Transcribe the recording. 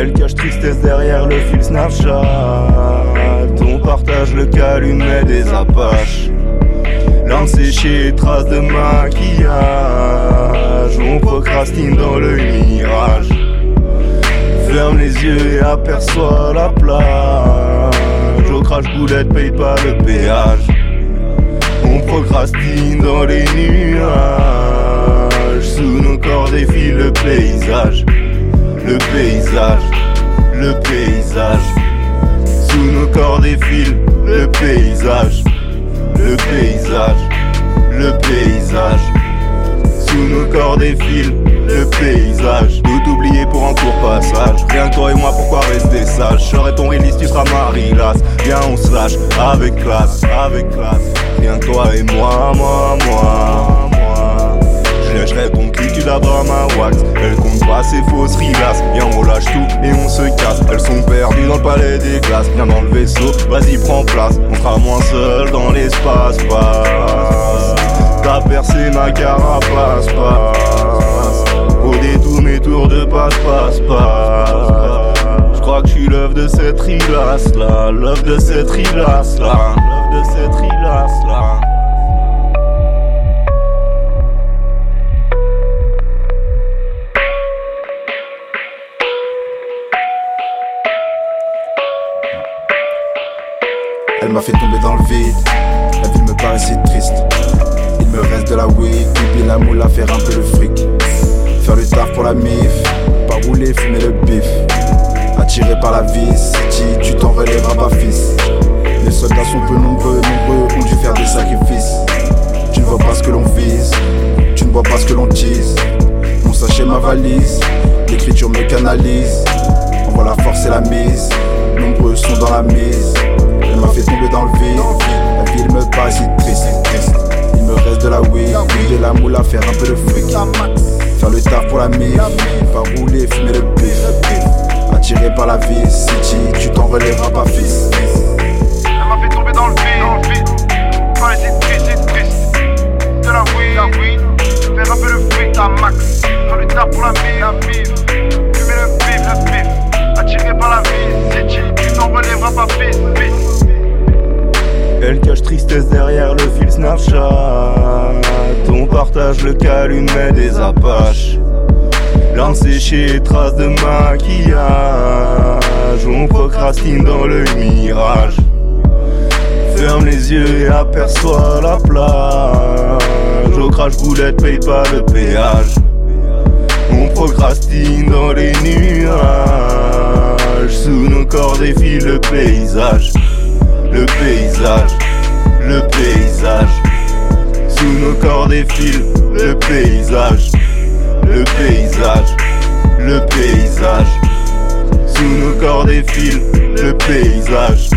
Elle cache tristesse derrière le fil Snapchat. On partage le calumet des apaches. Langue séchée, traces de maquillage. On procrastine dans le mirage. Ferme les yeux et aperçoit la plage. Au crash boulette, paye pas le péage. On procrastine dans les nuages. Sous nos corps défile le paysage. Le paysage, le paysage. Sous nos corps défile le paysage. Le paysage, le paysage. Sous nos corps défile le paysage. Tout oublié pour un court passage. Rien toi et moi, pourquoi rester sage? Je serai ton release, tu seras Marie Glace. Viens, on se lâche avec classe, avec classe. Rien toi et moi, moi, moi, moi. Je lâcherai ton Elle compte pas ses fausses rilasses. Viens, on lâche tout et on se casse. Elles sont perdues dans le palais des classes. Viens dans le vaisseau, vas-y, prends place. On sera moins seul dans l'espace, passe. T'as percé ma carapace, passe. Au détour, mes tours de passe, passe, passe. Je crois que je suis l'œuvre de cette rilasse là, l'œuvre de cette rilasse là, Elle m'a fait tomber dans le vide. La ville me paraissait triste. Il me reste de la weed, puis la moule à faire un peu le fric. Faire le taf pour la mif, pas rouler, fumer le bif. Attiré par la vis, si tu t'en relèveras pas fils. Les soldats sont peu nombreux, nombreux ont dû faire des sacrifices. Tu ne vois pas ce que l'on vise, tu ne vois pas ce que l'on tease. Mon sachet, ma valise, l'écriture me canalise. On voit la force et la mise, nombreux sont dans la mise. Elle m'a fait tomber dans le vide, la ville me paraît si triste. Il me reste de la weed, de la moule à faire un peu de fric. Faire le taf pour la mif, pas rouler, fumer le bif. Attiré par la vie, si tu t'en relèveras pas fils. Elle m'a fait tomber dans le vide, Pas c'est triste, c'est triste. De la weed. Faire un peu le fric, la max. Faire le taf pour la mif. Fumer le bif, le bif. Attiré par la vie, si tu t'en relèveras pas fils. Elle cache tristesse derrière le fil Snapchat. On partage le calumet des apaches. Langue séchée, traces de maquillage. On procrastine dans le mirage. Ferme les yeux et aperçoit la plage. Au crash boulette, paye pas le péage. On procrastine dans les nuages. Sous nos corps défile le paysage. Le paysage, le paysage. Sous nos corps défile le paysage. Le paysage, le paysage. Sous nos corps défile le paysage.